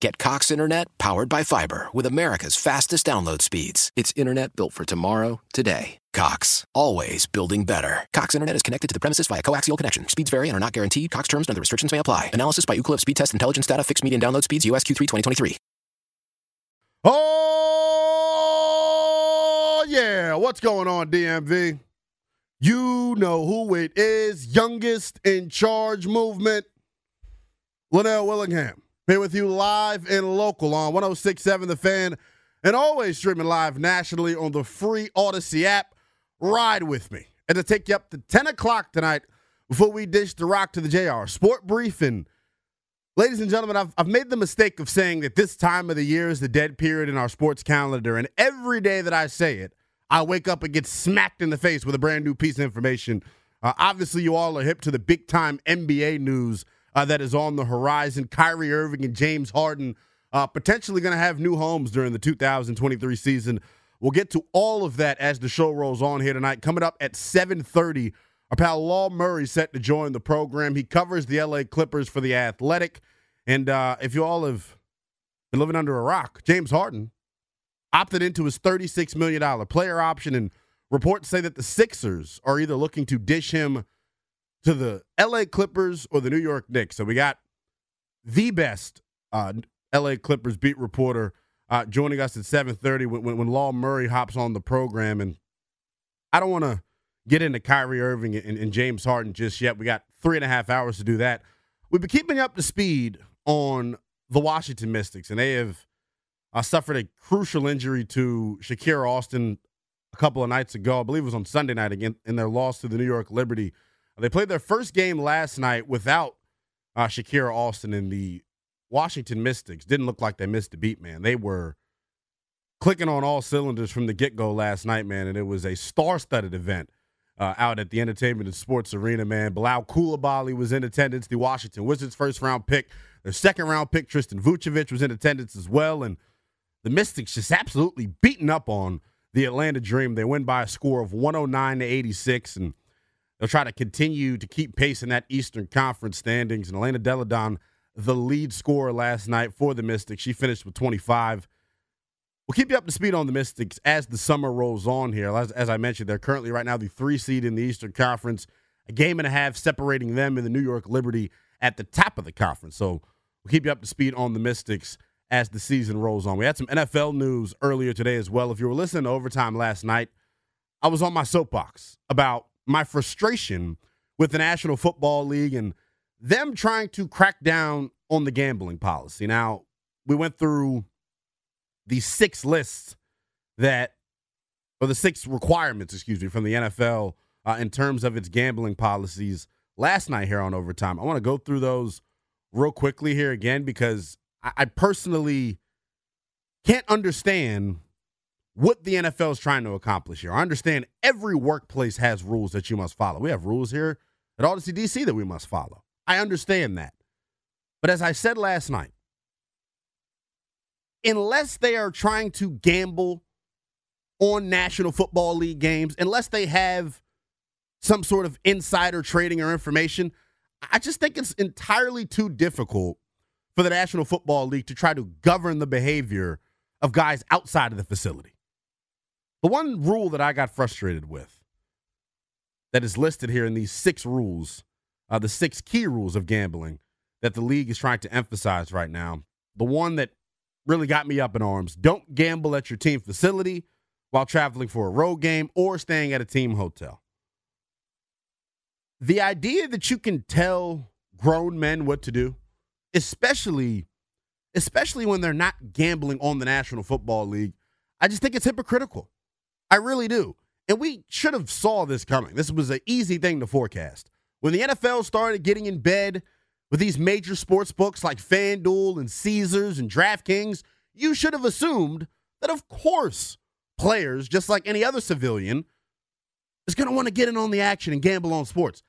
Get Cox Internet powered by fiber with America's fastest download speeds. It's internet built for tomorrow, today. Cox, always building better. Cox Internet is connected to the premises via coaxial connection. Speeds vary and are not guaranteed. Cox terms and other restrictions may apply. Analysis by Ookla Speed Test Intelligence Data. Fixed median download speeds. USQ3 2023. Oh, yeah. What's going on, DMV? You know who it is. Youngest in charge movement. Lynell Willingham. Here with you live and local on 1067 The Fan and always streaming live nationally on the free Audacy app. Ride with me. And to take you up to 10 o'clock tonight before we dish the rock to the JR Sport Briefing. Ladies and gentlemen, I've, I've made the mistake of saying that this time of the year is the dead period in our sports calendar. And every day that I say it, I wake up and get smacked in the face with a brand new piece of information. Uh, obviously, you all are hip to the big time NBA news uh, that is on the horizon. Kyrie Irving and James Harden uh, potentially going to have new homes during the 2023 season. We'll get to all of that as the show rolls on here tonight. Coming up at 7:30, our pal Law Murray set to join the program. He covers the LA Clippers for the Athletic, and uh, if you all have been living under a rock, James Harden opted into his 36 million dollar player option, and reports say that the Sixers are either looking to dish him to the LA Clippers or the New York Knicks. So we got the best uh, LA Clippers beat reporter uh, joining us at 7:30 when, when, Law Murray hops on the program. And I don't want to get into Kyrie Irving and, and, James Harden just yet. We got three and a half hours to do that. We've been keeping up to speed on the Washington Mystics, and they have uh, suffered a crucial injury to Shakira Austin a couple of nights ago. I believe it was on Sunday night again in their loss to the New York Liberty. They played their first game last night without uh, Shakira Austin, and the Washington Mystics didn't look like they missed a beat, man. They were clicking on all cylinders from the get go last night, man, and it was a star studded event. Uh, out at the Entertainment and Sports Arena, man. Bilal Coulibaly was in attendance, the Washington Wizards' first round pick. Their second round pick, Tristan Vukcevic, was in attendance as well. And the Mystics just absolutely beaten up on the Atlanta Dream. They win by a score of 109 to 86. And They'll try to continue to keep pace in that Eastern Conference standings. And Elena Delle Donne, the lead scorer last night for the Mystics, she finished with 25. We'll keep you up to speed on the Mystics as the summer rolls on here. As, as I mentioned, they're currently right now the three seed in the Eastern Conference, a game and a half separating them and the New York Liberty at the top of the conference. So we'll keep you up to speed on the Mystics as the season rolls on. We had some NFL news earlier today as well. If you were listening to overtime last night, I was on my soapbox about my frustration with the National Football League and them trying to crack down on the gambling policy. Now, we went through the six lists that, or the six requirements, excuse me, from the NFL uh, in terms of its gambling policies last night here on Overtime. I want to go through those real quickly here again because I, I personally can't understand what the NFL is trying to accomplish here. I understand every workplace has rules that you must follow. We have rules here at Audacy DC that we must follow. I understand that. But as I said last night, unless they are trying to gamble on National Football League games, unless they have some sort of insider trading or information, I just think it's entirely too difficult for the National Football League to try to govern the behavior of guys outside of the facility. The one rule that I got frustrated with that is listed here in these six rules, uh, the six key rules of gambling that the league is trying to emphasize right now, the one that really got me up in arms don't gamble at your team facility while traveling for a road game or staying at a team hotel. The idea that you can tell grown men what to do, especially especially when they're not gambling on the National Football League, I just think it's hypocritical. I really do. And we should have saw this coming. This was an easy thing to forecast. When the NFL started getting in bed with these major sports books like FanDuel and Caesars and DraftKings, you should have assumed that, of course, players, just like any other civilian, is going to want to get in on the action and gamble on sports.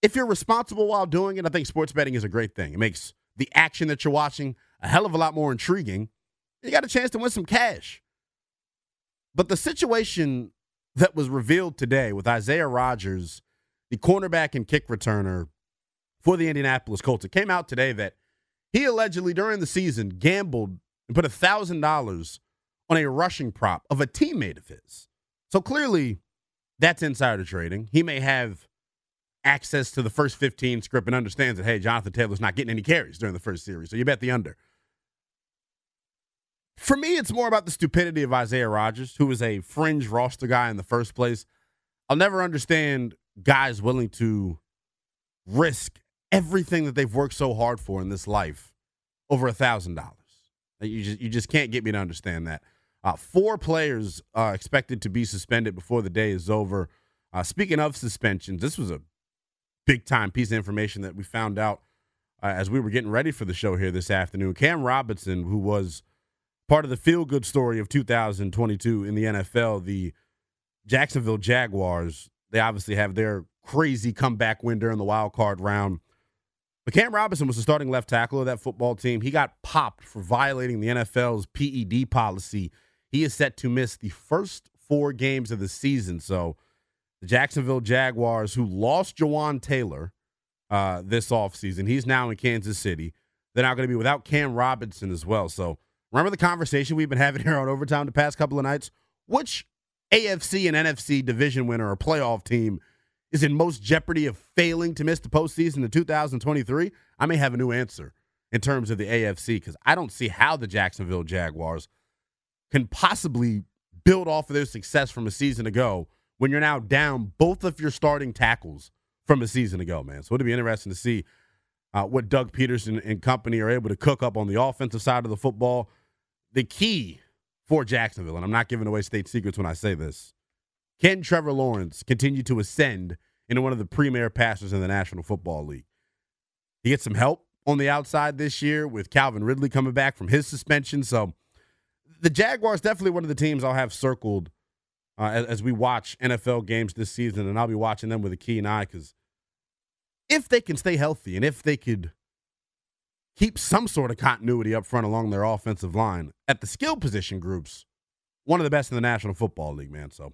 If you're responsible while doing it, I think sports betting is a great thing. It makes the action that you're watching a hell of a lot more intriguing. You got a chance to win some cash. But the situation that was revealed today with Isaiah Rodgers, the cornerback and kick returner for the Indianapolis Colts, it came out today that he allegedly during the season gambled and put $1,000 on a rushing prop of a teammate of his. So clearly, that's insider trading. He may have access to the first 15 script and understands that, hey, Jonathan Taylor's not getting any carries during the first series. So you bet the under. For me, it's more about the stupidity of Isaiah Rodgers, who was a fringe roster guy in the first place. I'll never understand guys willing to risk everything that they've worked so hard for in this life over a thousand dollars. You just you just can't get me to understand that. Uh, four players uh, expected to be suspended before the day is over. Uh, speaking of suspensions, this was a big time piece of information that we found out uh, as we were getting ready for the show here this afternoon. Cam Robinson, who was part of the feel good story of 2022 in the NFL, the Jacksonville Jaguars, they obviously have their crazy comeback win during the wild card round. But Cam Robinson was the starting left tackle of that football team. He got popped for violating the NFL's PED policy. He is set to miss the first four games of the season. So the Jacksonville Jaguars, who lost Jawaan Taylor uh, this offseason, he's now in Kansas City. They're now going to be without Cam Robinson as well. So remember the conversation we've been having here on overtime the past couple of nights? Which AFC and NFC division winner or playoff team is in most jeopardy of failing to miss the postseason in 2023? I may have a new answer in terms of the AFC because I don't see how the Jacksonville Jaguars can possibly build off of their success from a season ago when you're now down both of your starting tackles from a season ago, man. So it'll be interesting to see uh, what Doug Pederson and company are able to cook up on the offensive side of the football. The key for Jacksonville, and I'm not giving away state secrets when I say this, can Trevor Lawrence continue to ascend into one of the premier passers in the National Football League? He gets some help on the outside this year with Calvin Ridley coming back from his suspension. So the Jaguars definitely one of the teams I'll have circled uh, as, as, we watch NFL games this season, and I'll be watching them with a keen eye because if they can stay healthy and if they could keep some sort of continuity up front along their offensive line at the skill position groups, one of the best in the National Football League, man. So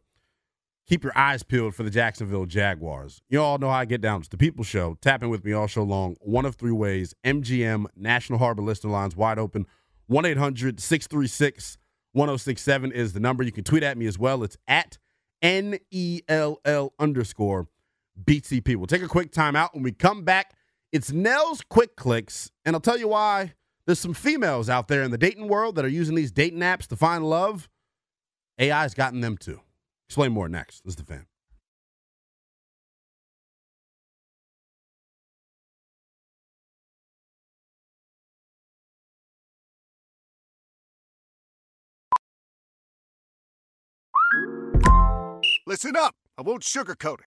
keep your eyes peeled for the Jacksonville Jaguars. You all know how I get down. It's the People Show. Tapping with me all show long. One of three ways. MGM National Harbor Listener Lines wide open. 1 800 636 1067 is the number. You can tweet at me as well. It's at N E L L underscore BTP. We'll take a quick timeout. When we come back, it's Nell's Quick Clicks. And I'll tell you why. There's some females out there in the dating world that are using these dating apps to find love. AI's gotten them too. Explain more next. This is the fan. Listen up. I won't sugarcoat it.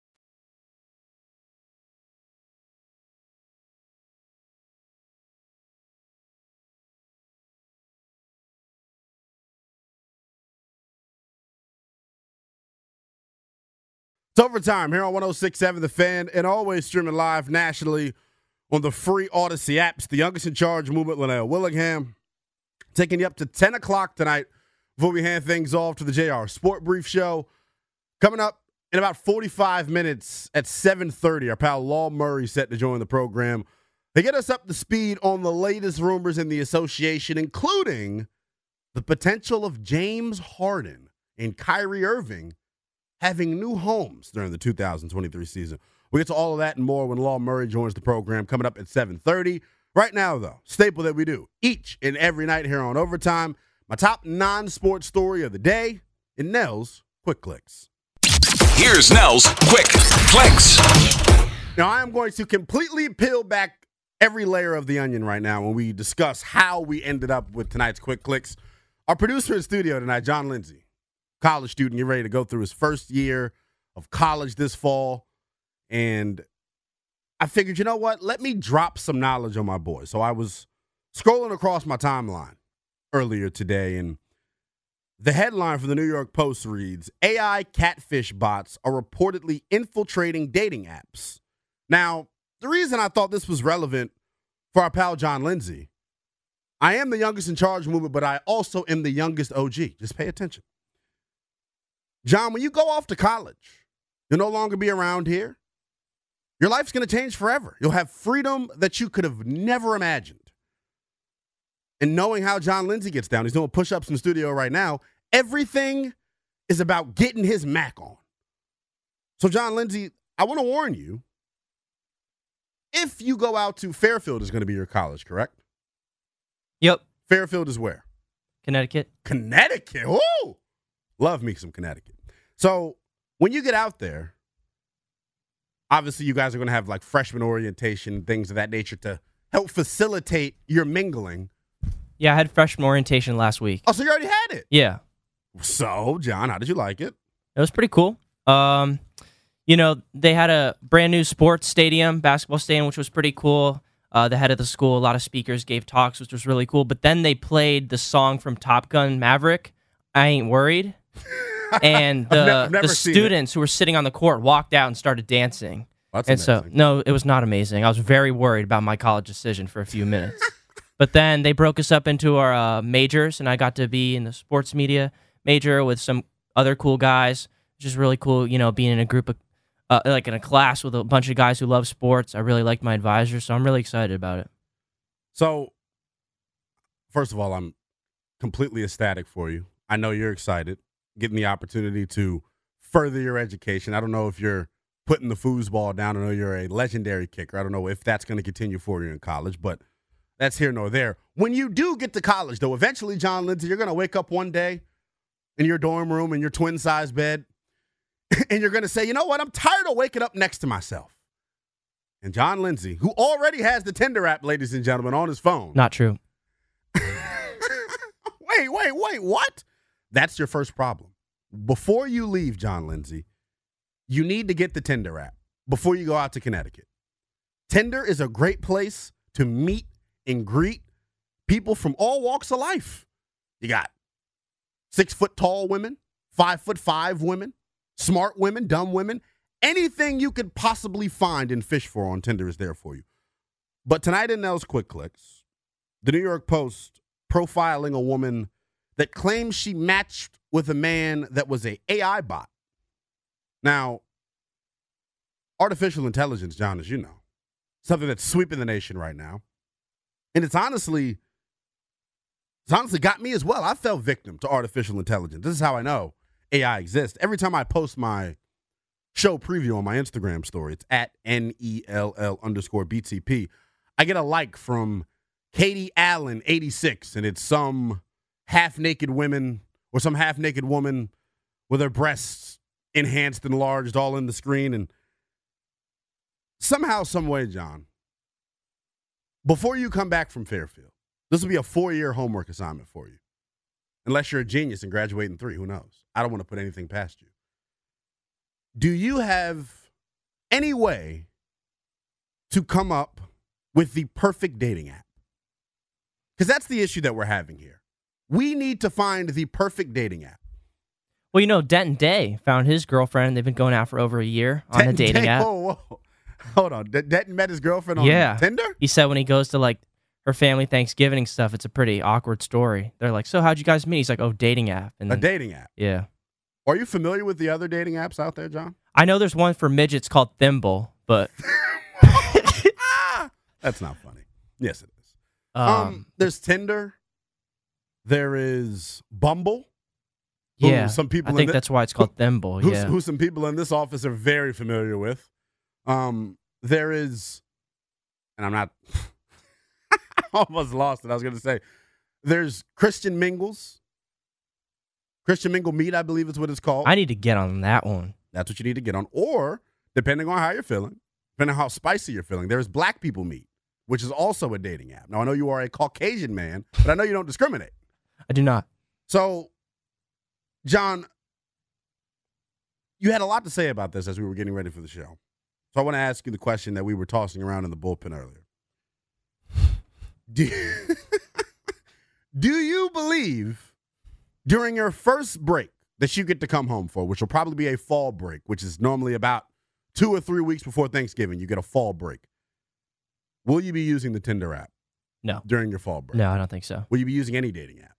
It's overtime here on 1067 The Fan and always streaming live nationally on the free Audacy apps. The youngest in charge movement, Lynell Willingham, taking you up to 10 o'clock tonight before we hand things off to the JR Sport Brief Show. Coming up in about 45 minutes at 7.30, our pal Law Murray set to join the program. They get us up to speed on the latest rumors in the association, including the potential of James Harden and Kyrie Irving having new homes during the 2023 season. We get to all of that and more when Law Murray joins the program coming up at 7:30. Right now, though, staple that we do each and every night here on Overtime. My top non-sports story of the day in Nell's Quick Clicks. Here's Nell's Quick Clicks. Now, I am going to completely peel back every layer of the onion right now when we discuss how we ended up with tonight's Quick Clicks. Our producer in studio tonight, John Lindsay, college student, get ready to go through his first year of college this fall. And I figured, you know what? Let me drop some knowledge on my boy. So I was scrolling across my timeline earlier today, and the headline for the New York Post reads AI catfish bots are reportedly infiltrating dating apps. Now, the reason I thought this was relevant for our pal John Lindsay, I am the youngest in charge movement, but I also am the youngest OG. Just pay attention. John, when you go off to college, you'll no longer be around here. Your life's going to change forever. You'll have freedom that you could have never imagined. And knowing how John Lindsay gets down, he's doing push ups in the studio right now. Everything is about getting his Mac on. So, John Lindsay, I want to warn you if you go out to Fairfield, is going to be your college, correct? Yep. Fairfield is where? Connecticut. Connecticut. Woo! Love me some Connecticut. So when you get out there, obviously you guys are going to have like freshman orientation, things of that nature to help facilitate your mingling. Yeah, I had freshman orientation last week. Oh, so you already had it? Yeah. So, John, how did you like it? It was pretty cool. Um, you know, they had a brand new sports stadium, basketball stadium, which was pretty cool. Uh, the head of the school, a lot of speakers gave talks, which was really cool. But then they played the song from Top Gun Maverick, I Ain't Worried. And ne- the, the students who were sitting on the court walked out and started dancing. That's and so, no, it was not amazing. I was very worried about my college decision for a few minutes. but then they broke us up into our uh, majors, and I got to be in the sports media major with some other cool guys, which is really cool, you know, being in a group of, uh, like in a class with a bunch of guys who love sports. I really liked my advisor, so I'm really excited about it. So, first of all, I'm completely ecstatic for you. I know you're excited getting the opportunity to further your education. I don't know if you're putting the foosball down. I know you're a legendary kicker. I don't know if that's going to continue for you in college, but that's here nor there. When you do get to college, though, eventually, John Lindsay, you're going to wake up one day in your dorm room in your twin size bed, and you're going to say, you know what? I'm tired of waking up next to myself. And John Lindsay, who already has the Tinder app, ladies and gentlemen, on his phone. Not true. wait, wait, wait, what? That's your first problem. Before you leave, John Lindsay, you need to get the Tinder app before you go out to Connecticut. Tinder is a great place to meet and greet people from all walks of life. You got six foot tall women, five foot five women, smart women, dumb women. Anything you could possibly find and fish for on Tinder is there for you. But tonight in Nell's Quick Clicks, the New York Post profiling a woman that claims she matched with a man that was a AI bot. Now, artificial intelligence, John, as you know, something that's sweeping the nation right now. And it's honestly, it's honestly got me as well. I fell victim to artificial intelligence. This is how I know AI exists. Every time I post my show preview on my Instagram story, it's at N E L L underscore BTP. I get a like from Katie Allen, 86, and it's some half naked women or some half naked woman with her breasts enhanced, enlarged, all in the screen. And somehow, some way, John, before you come back from Fairfield, this will be a four year homework assignment for you. Unless you're a genius and graduate in three, who knows? I don't want to put anything past you. Do you have any way to come up with the perfect dating app? Because that's the issue that we're having here. We need to find the perfect dating app. Well, you know, Denton Day found his girlfriend. They've been going out for over a year on Denton the dating Day- app. Whoa, whoa. Hold on. De- Denton met his girlfriend on Yeah. Tinder? He said when he goes to like her family Thanksgiving stuff, it's a pretty awkward story. They're like, "So how'd you guys meet?" He's like, "Oh, dating app." And A dating app. yeah, Are you familiar with the other dating apps out there, John? I know there's one for midgets called Thimble, but That's not funny. Yes, it is. um, Um, there's Tinder. There is Bumble. who yeah, some people I in think thi- that's why it's called Thimble. who, Yeah, who some people in this office are very familiar with. Um, there is, and I'm not. I almost lost it. I was going to say, there's Christian Mingles. Christian Mingle Meet, I believe is what it's called. I need to get on that one. That's what you need to get on. Or depending on how you're feeling, depending on how spicy you're feeling, there's Black People Meet, which is also a dating app. Now I know you are a Caucasian man, but I know you don't discriminate. I do not. So, John, you had a lot to say about this as we were getting ready for the show. So I want to ask you the question that we were tossing around in the bullpen earlier. Do you, do you believe during your first break that you get to come home for, which will probably be a fall break, which is normally about two or three weeks before Thanksgiving, you get a fall break. Will you be using the Tinder app No, during your fall break? no, I don't think so. Will you be using any dating app?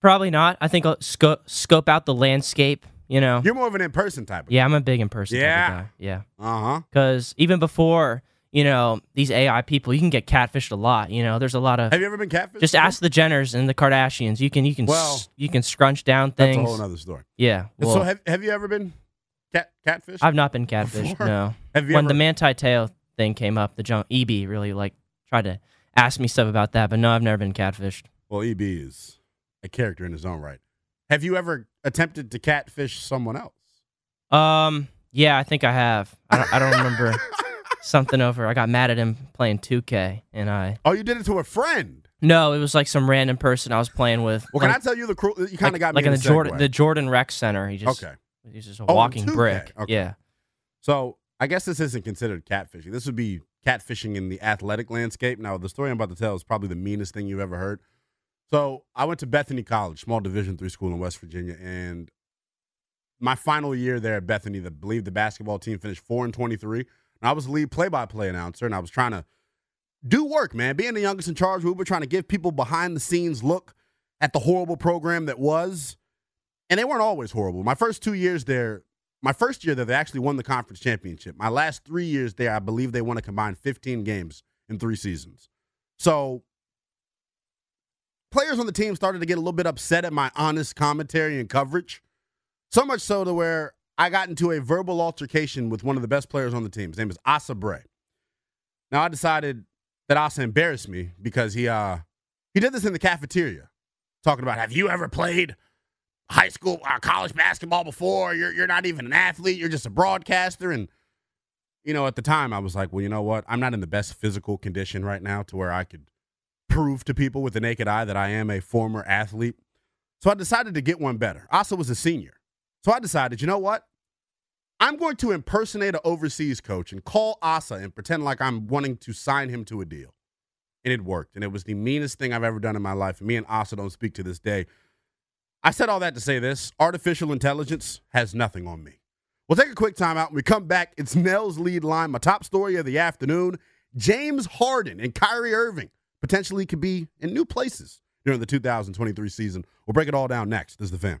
Probably not. I think I'll scope scope out the landscape. You know. You're more of an in-person type of Yeah, I'm a big in person Yeah. guy. Yeah. Uh-huh. Because even before, you know, these AI people, you can get catfished a lot. You know, there's a lot of. Have you ever been catfished? Just ask the Jenners and the Kardashians. You can you can Well, s- you can scrunch down things. That's a whole other story. yeah. Well, so have, have you ever been cat catfish? I've not been catfished. Before? No. Have you when ever- the Manti Te'o thing came up, the jump EB really like tried to ask me stuff about that, but no, I've never been catfished. well, EB is a character in his own right. Have you ever attempted to catfish someone else? Um. Yeah, I think I have. I don't, I don't remember something over. I got mad at him playing 2K, and I. Oh, you did it to a friend. No, it was like some random person I was playing with. Well, can like, I tell you the cruel? You kind of like, got me like in the the Jordan the Jordan Rec Center. He just Okay. He's just a Oh, walking 2K. brick. Okay. Yeah. So I guess this isn't considered catfishing. This would be catfishing in the athletic landscape. Now, the story I'm about to tell is probably the meanest thing you've ever heard. So I went to Bethany College, small Division three school in West Virginia, and my final year there at Bethany, the believe the basketball team finished four and twenty three. And I was the lead play by play announcer, and I was trying to do work, man. Being the youngest in charge, we were trying to give people behind the scenes look at the horrible program that was. And they weren't always horrible. My first two years there, my first year there, they actually won the conference championship. My last three years there, I believe they won a combined 15 games in three seasons. So players on the team started to get a little bit upset at my honest commentary and coverage. So much so to where I got into a verbal altercation with one of the best players on the team. His name is Asa Bray. Now I decided that Asa embarrassed me because he uh he did this in the cafeteria, talking about have you ever played high school or college basketball before? You're you're not even an athlete. You're just a broadcaster. And you know, at the time, I was like, well, you know what? I'm not in the best physical condition right now to where I could prove to people with the naked eye that I am a former athlete. So I decided to get one better. Asa was a senior. So I decided, you know what? I'm going to impersonate an overseas coach and call Asa and pretend like I'm wanting to sign him to a deal. And it worked. And it was the meanest thing I've ever done in my life. Me and Asa don't speak to this day. I said all that to say this artificial intelligence has nothing on me. We'll take a quick timeout. When we come back, it's Nell's lead line, my top story of the afternoon. James Harden and Kyrie Irving potentially could be in new places during the 2023 season. We'll break it all down next. This is the fam.